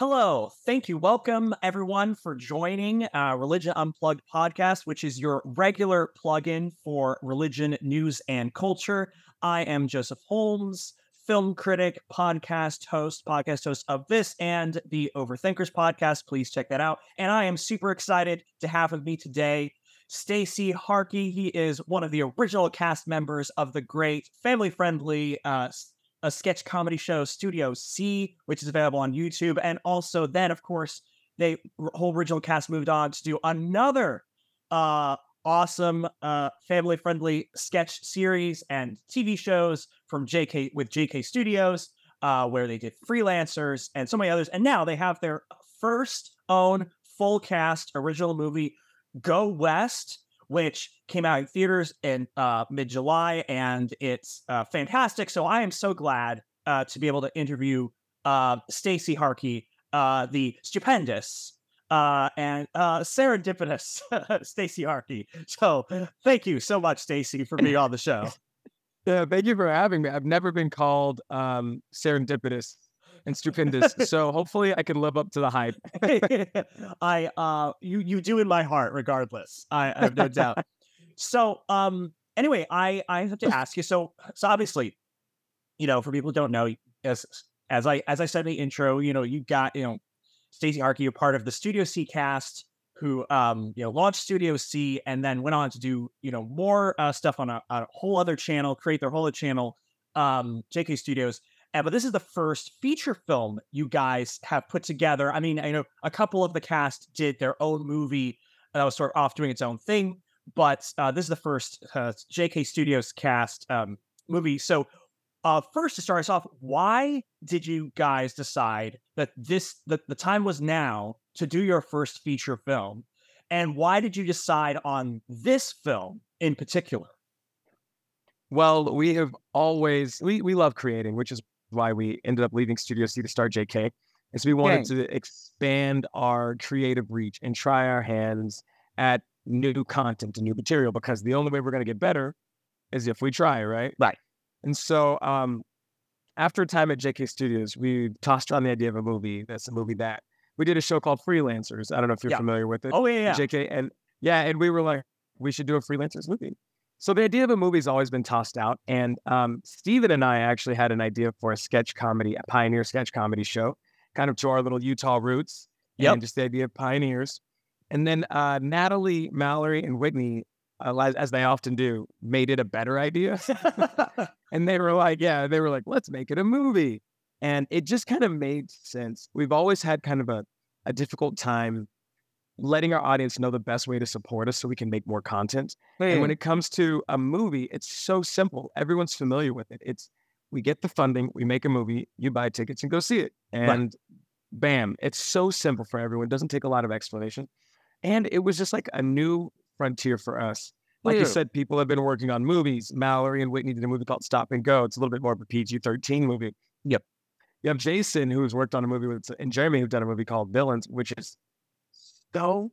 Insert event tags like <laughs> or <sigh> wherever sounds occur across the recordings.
Hello, thank you. Welcome everyone for joining uh, Religion Unplugged podcast, which is your regular plug-in for religion news and culture. I am Joseph Holmes, film critic, podcast host, podcast host of this and the Overthinkers podcast. Please check that out. And I am super excited to have with me today Stacey Harkey. He is one of the original cast members of the great family-friendly uh, a sketch comedy show, Studio C, which is available on YouTube. And also, then, of course, the whole original cast moved on to do another uh, awesome uh, family friendly sketch series and TV shows from JK with JK Studios, uh, where they did freelancers and so many others. And now they have their first own full cast original movie, Go West, which came out in theaters in uh, mid July, and it's uh, fantastic. So I am so glad uh, to be able to interview uh, Stacey Harkey, uh, the stupendous uh, and serendipitous <laughs> Stacey Harkey. So thank you so much, Stacey, for being on the show. <laughs> Yeah, thank you for having me. I've never been called um, serendipitous and stupendous. so hopefully I can live up to the hype. <laughs> I uh you you do in my heart regardless. I, I have no doubt. <laughs> So um anyway, I I have to <laughs> ask you so so obviously, you know, for people who don't know, as as I as I said in the intro, you know, you got, you know, Stacey Harkey, you're part of the Studio C cast who um you know launched Studio C and then went on to do, you know, more uh, stuff on a, a whole other channel, create their whole other channel, um JK Studios but this is the first feature film you guys have put together. I mean, I know a couple of the cast did their own movie that was sort of off doing its own thing, but uh, this is the first uh, JK Studios cast um, movie. So, uh, first to start us off, why did you guys decide that this that the time was now to do your first feature film, and why did you decide on this film in particular? Well, we have always we we love creating, which is why we ended up leaving Studio C to start JK, is we wanted Dang. to expand our creative reach and try our hands at new content and new material because the only way we're going to get better is if we try, right? Right. And so, um, after a time at JK Studios, we tossed around the idea of a movie. That's a movie that we did a show called Freelancers. I don't know if you're yeah. familiar with it. Oh yeah, yeah. JK and yeah, and we were like, we should do a freelancers movie. So the idea of a movie has always been tossed out. And um, Stephen and I actually had an idea for a sketch comedy, a pioneer sketch comedy show, kind of to our little Utah roots. Yeah. Just the idea of pioneers. And then uh, Natalie, Mallory, and Whitney, uh, as they often do, made it a better idea. <laughs> <laughs> and they were like, yeah, they were like, let's make it a movie. And it just kind of made sense. We've always had kind of a, a difficult time letting our audience know the best way to support us so we can make more content. And when it comes to a movie, it's so simple. Everyone's familiar with it. It's we get the funding, we make a movie, you buy tickets and go see it. And right. bam, it's so simple for everyone. It doesn't take a lot of explanation. And it was just like a new frontier for us. Like you said, people have been working on movies. Mallory and Whitney did a movie called Stop and Go. It's a little bit more of a PG 13 movie. Yep. You have Jason, who's worked on a movie with, and Jeremy, who've done a movie called Villains, which is so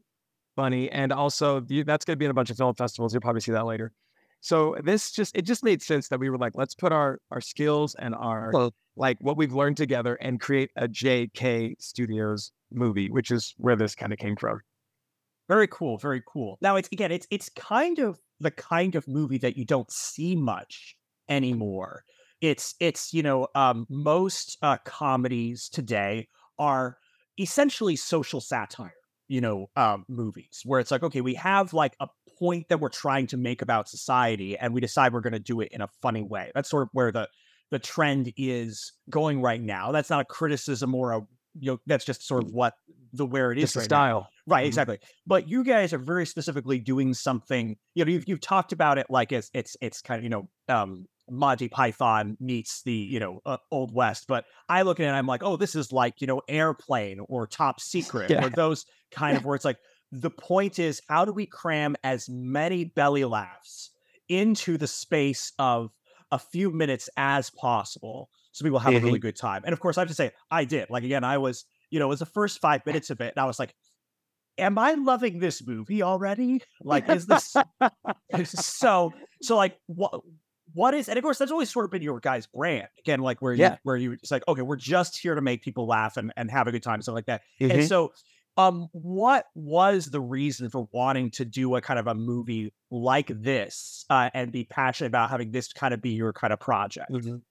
funny. And also, that's going to be in a bunch of film festivals. You'll probably see that later. So this just it just made sense that we were like, let's put our our skills and our well, like what we've learned together and create a JK Studios movie, which is where this kind of came from. Very cool, very cool. Now it's again, it's it's kind of the kind of movie that you don't see much anymore. It's it's you know um, most uh, comedies today are essentially social satire you know, um, movies where it's like, okay, we have like a point that we're trying to make about society, and we decide we're going to do it in a funny way. That's sort of where the the trend is going right now. That's not a criticism or a you know, that's just sort of what the where it is. Right style, now. right? Mm-hmm. Exactly. But you guys are very specifically doing something. You know, you've you've talked about it like it's it's it's kind of you know um Monty Python meets the you know uh, Old West. But I look at it, and I'm like, oh, this is like you know Airplane or Top <laughs> Secret yeah. or those kind of <laughs> where it's like the point is how do we cram as many belly laughs into the space of a few minutes as possible so people have mm-hmm. a really mm-hmm. good time. And of course, I have to say, I did. Like again, I was you know it was the first five <laughs> minutes of it, and I was like. Am I loving this movie already? Like, is this so? So, like, what what is and of course that's always sort of been your guys' brand again, like where you Yeah. where you it's like okay, we're just here to make people laugh and, and have a good time, stuff like that. Mhm. And so, um, what was the reason for wanting to do a kind of a movie like this uh, and be passionate about having this kind of be your kind of project? Mhm.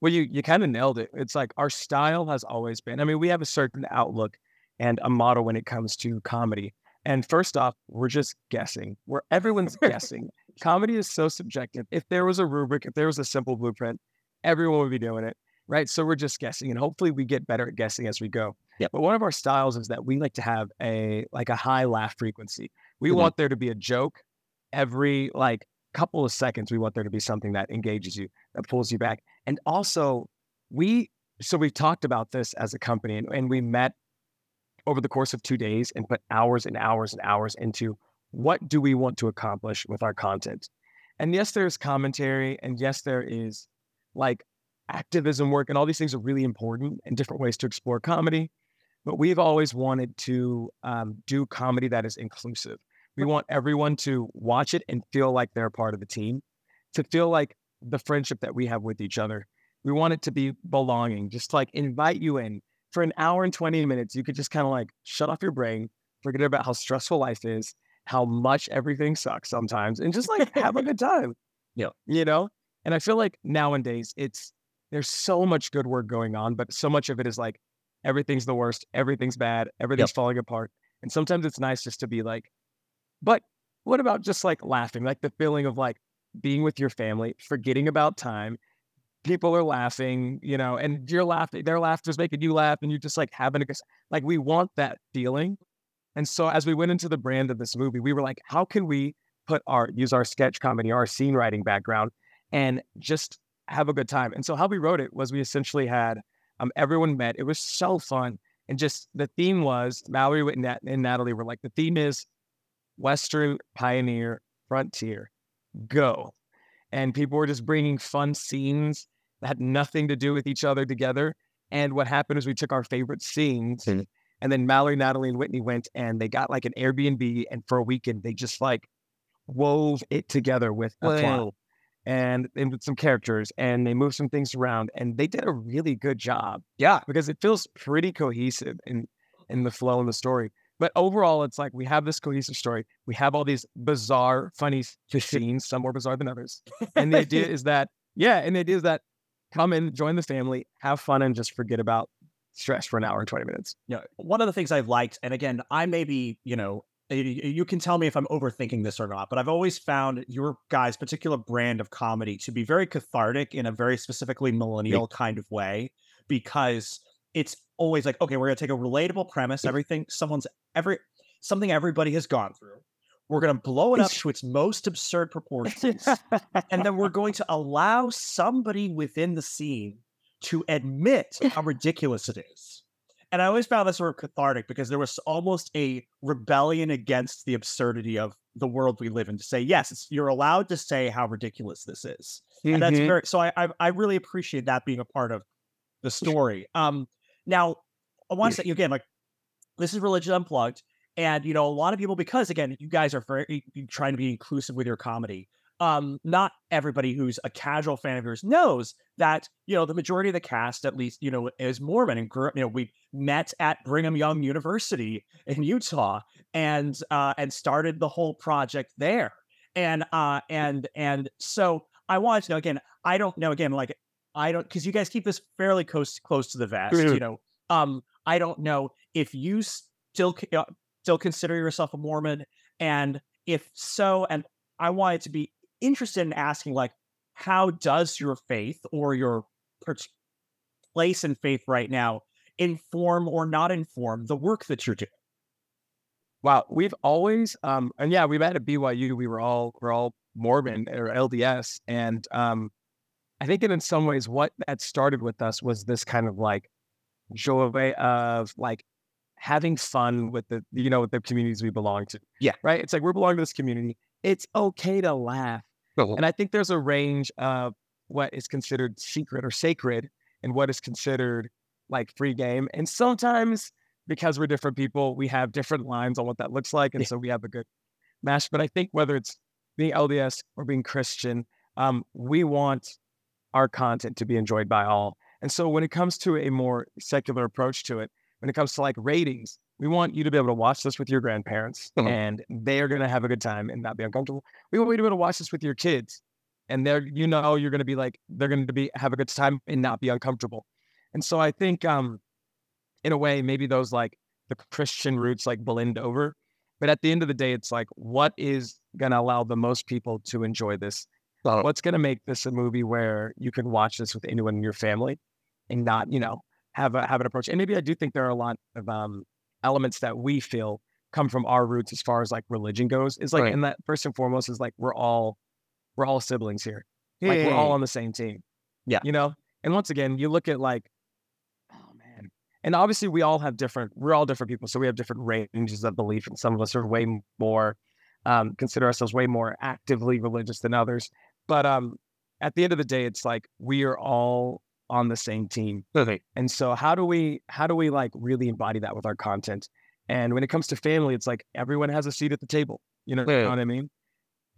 Well, you you kind of nailed it. It's like our style has always been. I mean, we have a certain outlook and a model when it comes to comedy. And first off, we're just guessing. Where everyone's <laughs> guessing. Comedy is so subjective. If there was a rubric, if there was a simple blueprint, everyone would be doing it, right? So we're just guessing, and hopefully we get better at guessing as we go. Yep. But one of our styles is that we like to have a like a high laugh frequency. We Mhm. want there to be a joke every like couple of seconds. We want there to be something that engages you, that pulls you back. And also, we so we've talked about this as a company, and, and we met over the course of two days and put hours and hours and hours into what do we want to accomplish with our content. And yes, there's commentary, and yes, there is like activism work, and all these things are really important and different ways to explore comedy. But we've always wanted to um, do comedy that is inclusive. We want everyone to watch it and feel like they're a part of the team, to feel like the friendship that we have with each other. We want it to be belonging, just like invite you in for an hour and 20 minutes. You could just kind of like shut off your brain, forget about how stressful life is, how much everything sucks sometimes, and just like have a <laughs> good time. Yeah. You know? And I feel like nowadays it's there's so much good work going on, but so much of it is like everything's the worst, everything's bad, everything's falling apart. And sometimes it's nice just to be like, but what about just like laughing, like the feeling of like being with your family, forgetting about time. People are laughing, you know, and you're laughing, their laughter's making you laugh, and you're just like having a good, like we want that feeling. And so as we went into the brand of this movie, we were like, how can we put our use our sketch comedy, our scene writing background, and just have a good time? And so how we wrote it was we essentially had um, everyone met. It was so fun, and just the theme was Mallory and, Nat- and Natalie were like, the theme is Western Pioneer Frontier, go. And people were just bringing fun scenes that had nothing to do with each other together. And what happened is we took our favorite scenes, Mhm. And then Mallory, Natalie, and Whitney went and they got like an Airbnb, and for a weekend they just like wove it together with a plot and, and with some characters, and they moved some things around, and they did a really good job Yeah. because it feels pretty cohesive in in the flow and the story. But overall, it's like we have this cohesive story. We have all these bizarre, funny <laughs> scenes, some more bizarre than others. And the idea <laughs> is that, yeah, and the idea is that come in, join the family, have fun, and just forget about stress for an hour and 20 minutes. you know, one of the things I've liked, and again, I may be, you know, you can tell me if I'm overthinking this or not, but I've always found your guys' particular brand of comedy to be very cathartic in a very specifically millennial kind of way because it's always like, okay, we're gonna take a relatable premise, everything someone's every something everybody has gone through. We're gonna blow it up <laughs> to its most absurd <laughs> proportions and then we're going to allow somebody within the scene to admit <laughs> how ridiculous it is. And I always found that sort of cathartic because there was almost a rebellion against the absurdity of the world we live in to say, yes, it's, you're allowed to say how ridiculous this is. And that's Mhm. very, so I, I, I really appreciate that being a part of the story. Um, now, I want to say again, like, this is Religion Unplugged. And, you know, a lot of people, because again, you guys are very trying to be inclusive with your comedy. Um, not everybody who's a casual fan of yours knows that, you know, the majority of the cast, at least, you know, is Mormon and grew up, you know, we met at Brigham Young University in Utah and uh and started the whole project there. And uh and and so I wanted to know again, I don't know again, like I don't because you guys keep this fairly close close to the vest, Mhm. you know. Um, I don't know if you still uh, still consider yourself a Mormon, and if so, and I wanted to be interested in asking, like, how does your faith or your place in faith right now inform or not inform the work that you're doing? Wow, we've always, um, and yeah, we met at BYU. We were all we're all Mormon or LDS, and um, I think that in some ways, what that started with us was this kind of like joy of like having fun with the you know with the communities we belong to. Yeah. right. It's like we're belonging to this community. It's okay to laugh, and I think there's a range of what is considered secret or sacred, and what is considered like free game, and sometimes because we're different people, we have different lines on what that looks like. And Yeah. so we have a good match. But I think whether it's being LDS or being Christian, Um, we want our content to be enjoyed by all. And so when it comes to a more secular approach to it, when it comes to like ratings, we want you to be able to watch this with your grandparents Mhm. and they're going to have a good time and not be uncomfortable. We want you to be able to watch this with your kids and they're, you know, you're going to be like, they're going to be, have a good time and not be uncomfortable. And so I think, um, in a way, maybe those like the Christian roots like blend over. But at the end of the day, it's like, what is going to allow the most people to enjoy this? What's going to make this a movie where you can watch this with anyone in your family and not, you know, have a have an approach? And maybe I do think there are a lot of um, elements that we feel come from our roots as far as like religion goes. Is like, Right. and that first and foremost is like we're all we're all siblings here. Like we're all on the same team. Yeah. You know? And once again, you look at like, oh man. And obviously we all have different, we're all different people. So we have different ranges of belief. And some of us are way more, um, consider ourselves way more actively religious than others. But um at the end of the day, it's like we are all on the same team. okay. And so how do we how do we like really embody that with our content? And when it comes to family, it's like everyone has a seat at the table. You know, Yeah. you know what I mean?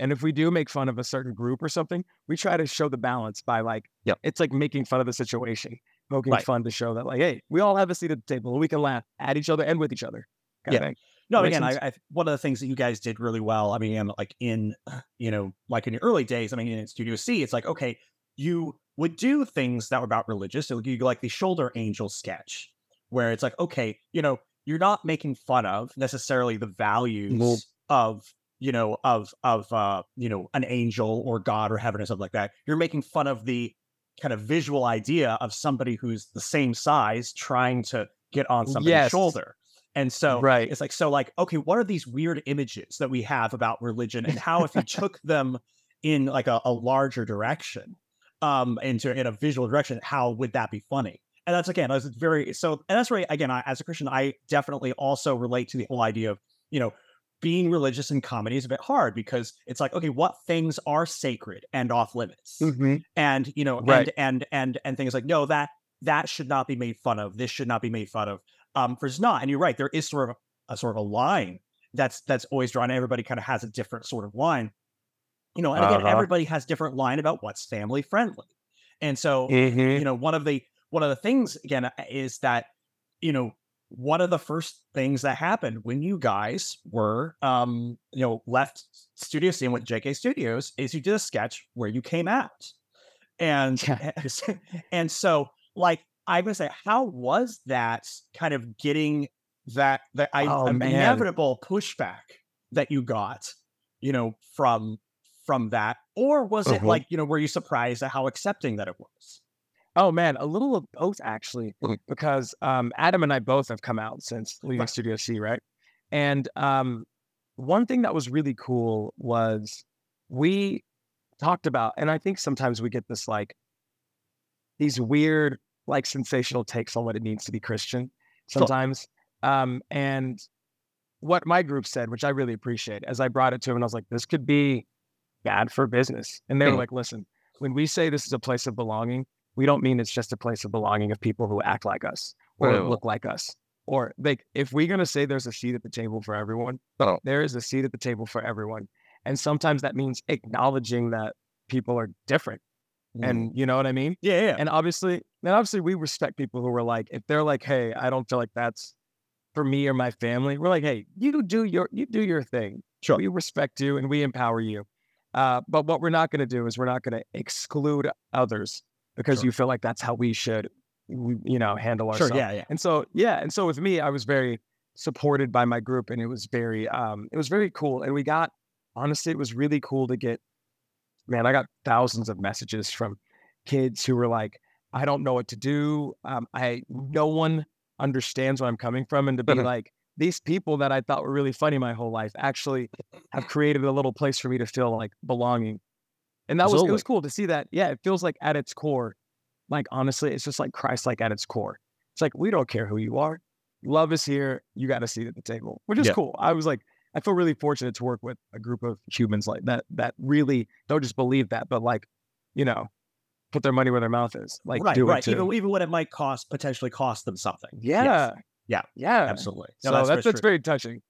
And if we do make fun of a certain group or something, we try to show the balance by like, Yep. it's like making fun of the situation, poking Right. fun to show that like, hey, we all have a seat at the table and we can laugh at each other and with each other. Yeah. No, again, I. I one of the things that you guys did really well. I mean, like in you know, like in your early days. I mean, in Studio C, it's like okay, you would do things that were about religious. So you like the shoulder angel sketch, where it's like okay, you know, you're not making fun of necessarily the values of you know of of uh you know an angel or God or heaven or something like that. You're making fun of the kind of visual idea of somebody who's the same size trying to get on somebody's Yes. shoulder. And so Right. it's like, so like, okay, what are these weird images that we have about religion and how if you <laughs> took them in like a, a larger direction, um, into in a visual direction, how would that be funny? And that's again, that's very so and that's where again, I, as a Christian, I definitely also relate to the whole idea of, you know, being religious in comedy is a bit hard because it's like, okay, what things are sacred and off limits? and you know Right. and and and and things like no that that should not be made fun of this should not be made fun of um for it's not and you're right there is sort of a sort of a line that's that's always drawn everybody kind of has a different sort of line you know and again Uh-huh. everybody has different line about what's family friendly and so Mhm. you know one of the one of the things again is that you know one of the first things that happened when you guys were um you know left studio C with jk studios is you did a sketch where you came out and Yeah. and so like i'm gonna say how was that kind of getting that the I, Oh, inevitable pushback that you got you know from from that or was it Mhm. like you know were you surprised at how accepting that it was Oh man, a little of both actually, Mhm. because um, Adam and I both have come out since leaving Right. Studio C, right? And um, one thing that was really cool was we talked about, and I think sometimes we get this like these weird, like sensational takes on what it means to be Christian sometimes. Um, and what my group said, which I really appreciate, as I brought it to him, and I was like, this could be bad for business. And they were Mhm. like, listen, when we say this is a place of belonging, we don't mean it's just a place of belonging of people who act like us or look like us. Or like if we're gonna say there's a seat at the table for everyone, Oh. there is a seat at the table for everyone. And sometimes that means acknowledging that people are different. And you know what I mean? yeah yeah And obviously, and obviously we respect people who are like, if they're like, hey, I don't feel like that's for me or my family, we're like, hey, you do your you do your thing. Sure. We respect you and we empower you. Uh, but what we're not going to do is we're not going to exclude others because Sure. you feel like that's how we should, you know, handle sure ourselves. yeah yeah And so, yeah, and so with me, I was very supported by my group, and it was very, um, it was very cool. And we got, honestly, it was really cool to get. Man, I got thousands of messages from kids who were like, "I don't know what to do. Um, I no one understands where I'm coming from," and to be <laughs> like, these people that I thought were really funny my whole life actually have <laughs> created a little place for me to feel like belonging. And that was it was cool to see that. Yeah, it feels like at its core, like honestly, it's just like Christ like at its core. It's like we don't care who you are. Love is here. You got a seat at the table, which is Yeah. cool. I was like, I feel really fortunate to work with a group of humans like that that really don't just believe that, but like, you know, put their money where their mouth is. Like right do right even even when it might cost potentially cost them something yeah. Yes. Yeah. Yeah. absolutely No, So that's very that's very touching.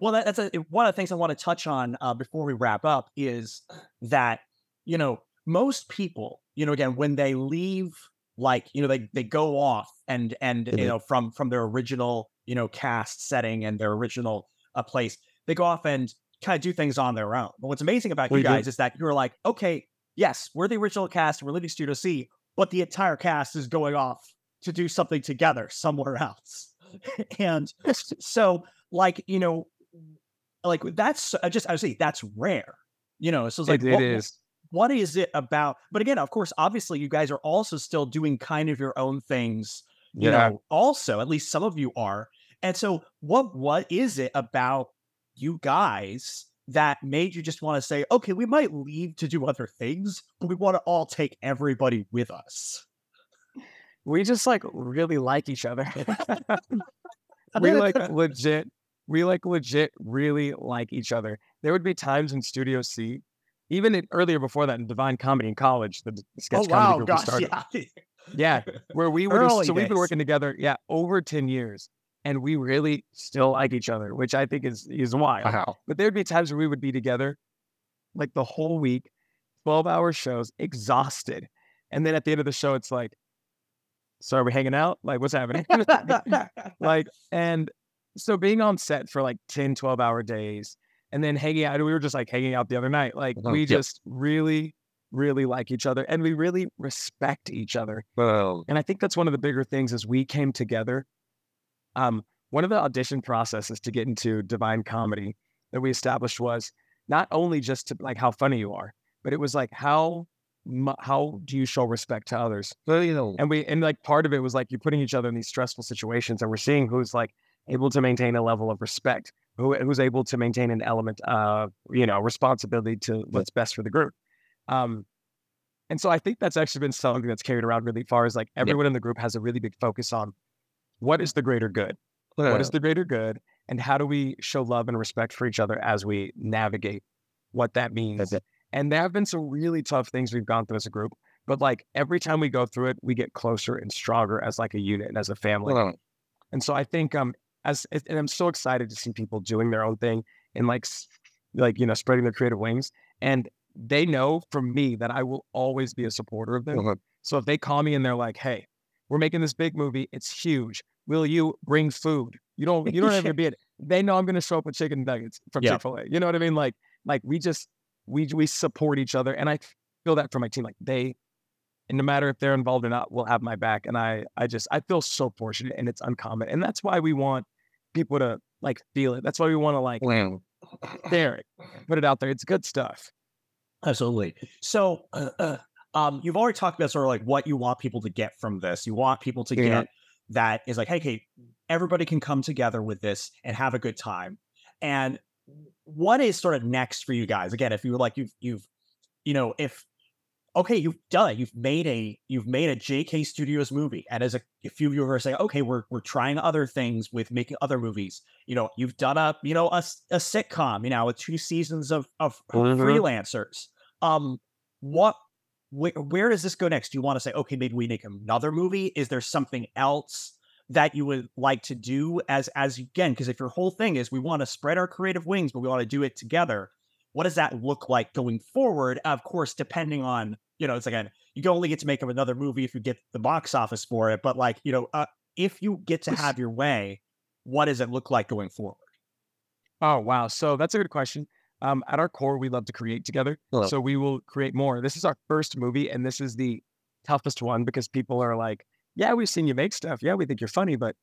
Well, that, that's a, one of the things I want to touch on uh, before we wrap up is that, you know, most people, you know, again, when they leave, like, you know, they they go off and and Mhm. you know, from from their original, you know, cast setting and their original uh, place, they go off and kind of do things on their own. But what's amazing about We you do. guys is that you're like, okay, yes, we're the original cast, we're leaving Studio C, but the entire cast is going off to do something together somewhere else. <laughs> and so, like, you know, like that's I just I would say that's rare. You know, so it's like it, it what- is. what is it about? But again, of course, obviously, you guys are also still doing kind of your own things. You Yeah. know, also at least some of you are. And so, what what is it about you guys that made you just want to say, okay, we might leave to do other things, but we want to all take everybody with us? We just like really like each other. <laughs> <laughs> We like legit. We like legit really like each other. There would be times in Studio C, even in, earlier before that in Divine Comedy in college, the, the sketch oh comedy wow, group gosh, started. yeah. <laughs> Yeah, where we were. So we've been working together, yeah, over ten years, and we really still like each other, which I think is is wild. Wow. But there'd be times where we would be together, like the whole week, twelve hour shows, exhausted, and then at the end of the show, it's like, so are we hanging out? Like, what's happening? <laughs> like, and so being on set for like 10, 12 hour days and then hanging out, we were just like hanging out the other night. Like, Mhm. we Yep. just really, really like each other and we really respect each other. Well, And I think that's one of the bigger things as we came together. Um, one of the audition processes to get into divine comedy that we established was not only just to like how funny you are, but it was like how mu- how do you show respect to others? well, you know, And we and like part of it was like you're putting each other in these stressful situations, and we're seeing who's like able to maintain a level of respect, who who's able to maintain an element of you know responsibility to what's best for the group. Um, and so I think that's actually been something that's carried around really far. Is like everyone in the group has a really big focus on what is the greater good, what is the greater good, and how do we show love and respect for each other as we navigate what that means. And there have been some really tough things we've gone through as a group, but like every time we go through it, we get closer and stronger as like a unit and as a family. And so I think um as and I'm so excited to see people doing their own thing and like like you know spreading their creative wings. And they know from me that I will always be a supporter of them. well, So if they call me and they're like, "Hey, we're making this big movie. It's huge. Will you bring food? You don't. You don't have to <laughs> be it." They know I'm going to show up with chicken nuggets from Yeah. Chick Fil A. You know what I mean? Like, like we just we we support each other, and I feel that for my team. Like they, and no matter if they're involved or not, will have my back. And I I just I feel so fortunate, and it's uncommon, and that's why we want people to like feel it. That's why we want to like well, share it, put it out there. It's good stuff. Absolutely. So, uh, uh, um, you've already talked about sort of like what you want people to get from this. You want people to Yeah. get that is like, hey, Kate, everybody can come together with this and have a good time. And what is sort of next for you guys? Again, if you were like you've you've you know if okay you've done it. You've made a you've made a jk studios movie and as a, a few of you are saying okay we're we're trying other things with making other movies. You know you've done a you know a, a sitcom you know with two seasons of of Mhm. freelancers. Um what where, where does this go next? Do you want to say okay maybe we make another movie? Is there something else that you would like to do as as again because if your whole thing is we want to spread our creative wings but we want to do it together what does that look like going forward of course depending on you know it's again you can only get to make up another movie if you get the box office for it but like you know uh, if you get to have your way what does it look like going forward Oh wow! So that's a good question. Um, at our core, we love to create together. Hello. So we will create more. This is our first movie, and this is the toughest one because people are like, "Yeah, we've seen you make stuff. Yeah, we think you're funny, but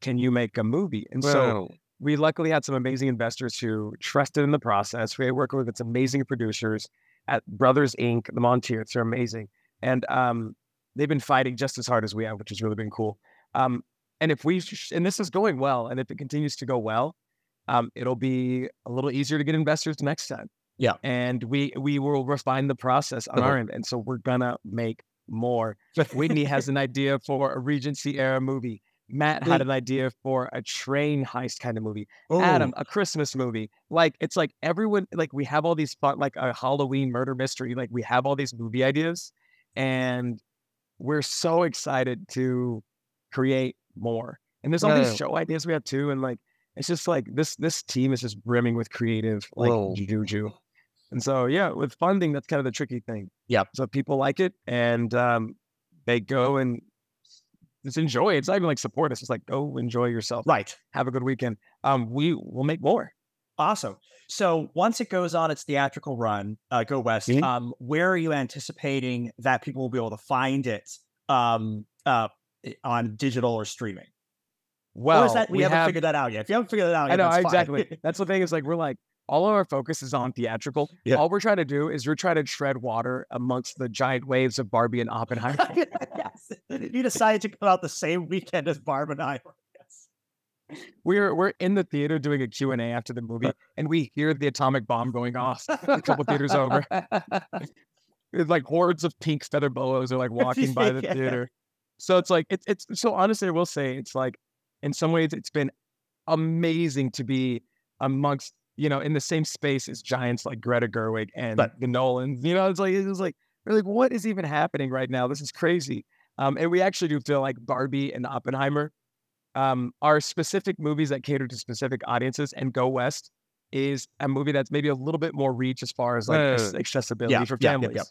can you make a movie?" And so we luckily had some amazing investors who trusted in the process. We work with some amazing producers at Brothers Inc., the Monteers. They're amazing, and um, they've been fighting just as hard as we have, which has really been cool. Um, and if we sh- and this is going well, and if it continues to go well, um, it'll be a little easier to get investors next time. Yeah. and we we will refine the process on Uh-huh. our end, and so we're gonna make more. <laughs> Whitney has an idea for a Regency era movie. Matt had an idea for a train heist kind of movie. Adam, oh. a Christmas movie. Like it's like everyone like we have all these fun like a Halloween murder mystery. Like we have all these movie ideas, and we're so excited to create more. And there's all these show ideas we have too, and like it's just like this this team is just brimming with creative like Whoa. juju. And so, yeah, with funding, that's kind of the tricky thing. Yeah. So people like it and um, they go and just enjoy it. It's not even like support It's just like go enjoy yourself. Right. Have a good weekend. Um, we will make more. Awesome. So once it goes on its theatrical run, uh, Go West, Mhm. um, where are you anticipating that people will be able to find it um, uh, on digital or streaming? Well, or is that we, haven't have, figured that out yet? If you haven't figured that out I know that's exactly. That's the thing is like we're like all of our focus is on theatrical. Yeah. All we're trying to do is we're trying to tread water amongst the giant waves of Barbie and Oppenheimer. <laughs> yes. <laughs> You decided to come out the same weekend as Barb and I. Yes. we're we're in the theater doing a Q and A after the movie, and we hear the atomic bomb going off <laughs> a couple theaters over. It's like hordes of pink feather boas are like walking by the theater. So it's like it's it's so honestly, I will say it's like in some ways it's been amazing to be amongst you know in the same space as giants like Greta Gerwig and But- the Nolans. You know, it's like it's like we're like what is even happening right now? This is crazy. Um, and we actually do feel like Barbie and Oppenheimer um, are specific movies that cater to specific audiences, and Go West is a movie that's maybe a little bit more reach as far as like Right, right, ac- right. accessibility Yeah, for yeah, yeah, families. yeah.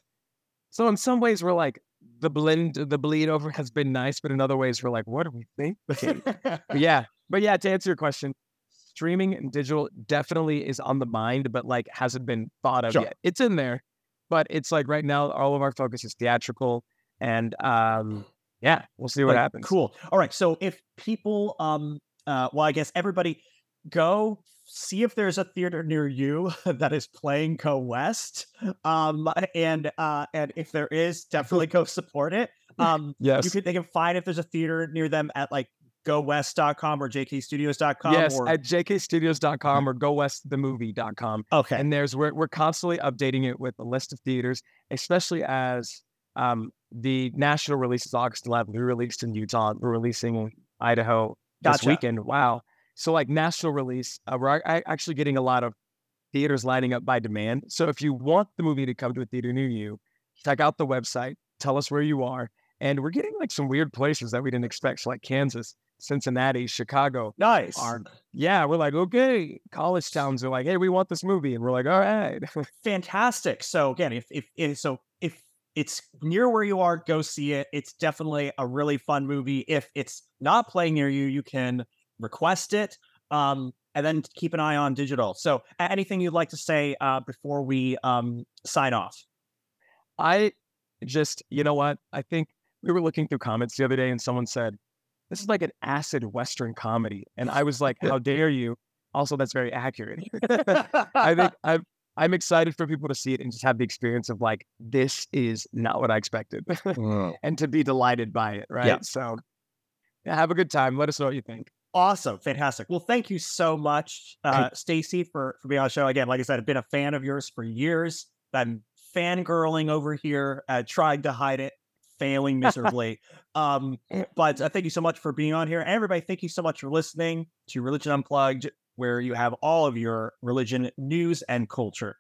So in some ways, we're like the blend, the bleed over has been nice, but in other ways, we're like, what do we think? <laughs> But yeah, but yeah, to answer your question, streaming and digital definitely is on the mind, but like hasn't been thought of Sure. yet. It's in there, but it's like right now, all of our focus is theatrical, and um, yeah, we'll see what Like, happens. Cool. All right. So if people, um, uh, well, I guess everybody go see if there's a theater near you <laughs> that is playing Go West. Um, and uh, and if there is, definitely go support it. <laughs> Um, Yes. you can they can find if there's a theater near them at like gowest.com or jkstudios.com. yes, or, at jkstudios.com <laughs> or gowestthemovie.com. okay. And there's we're, we're constantly updating it with a list of theaters, especially as um, the national release is August 11th. We released in Utah. We're releasing in Idaho this Gotcha. weekend. Wow. So like national release, uh, we're a- actually getting a lot of theaters lining up by demand. So if you want the movie to come to a theater near you, check out the website. Tell us where you are. And we're getting like some weird places that we didn't expect, so like Kansas, Cincinnati, Chicago. nice. Are yeah, we're like okay. College towns are like, hey, we want this movie, and we're like, all right. <laughs> fantastic. So again, if if, if so if it's near where you are, go see it. It's definitely a really fun movie. If it's not playing near you, you can request it. Um, and then keep an eye on digital. So anything you'd like to say uh, before we um, sign off? I just, you know what? I think we were looking through comments the other day and someone said, this is like an acid Western comedy. And I was like, how <laughs> dare you? Also, that's very accurate. <laughs> <laughs> I think I'm, I'm excited for people to see it and just have the experience of like, this is not what I expected and to be delighted by it. Right. Yeah. So yeah, have a good time. Let us know what you think. Awesome, fantastic. Well, thank you so much, uh, Stacey, for for being on the show. Again, like I said, I've been a fan of yours for years. I'm fangirling over here, uh, trying to hide it, failing miserably. um, <laughs> but uh, thank you so much for being on here, and everybody. Thank you so much for listening to Religion Unplugged, where you have all of your religion news and culture.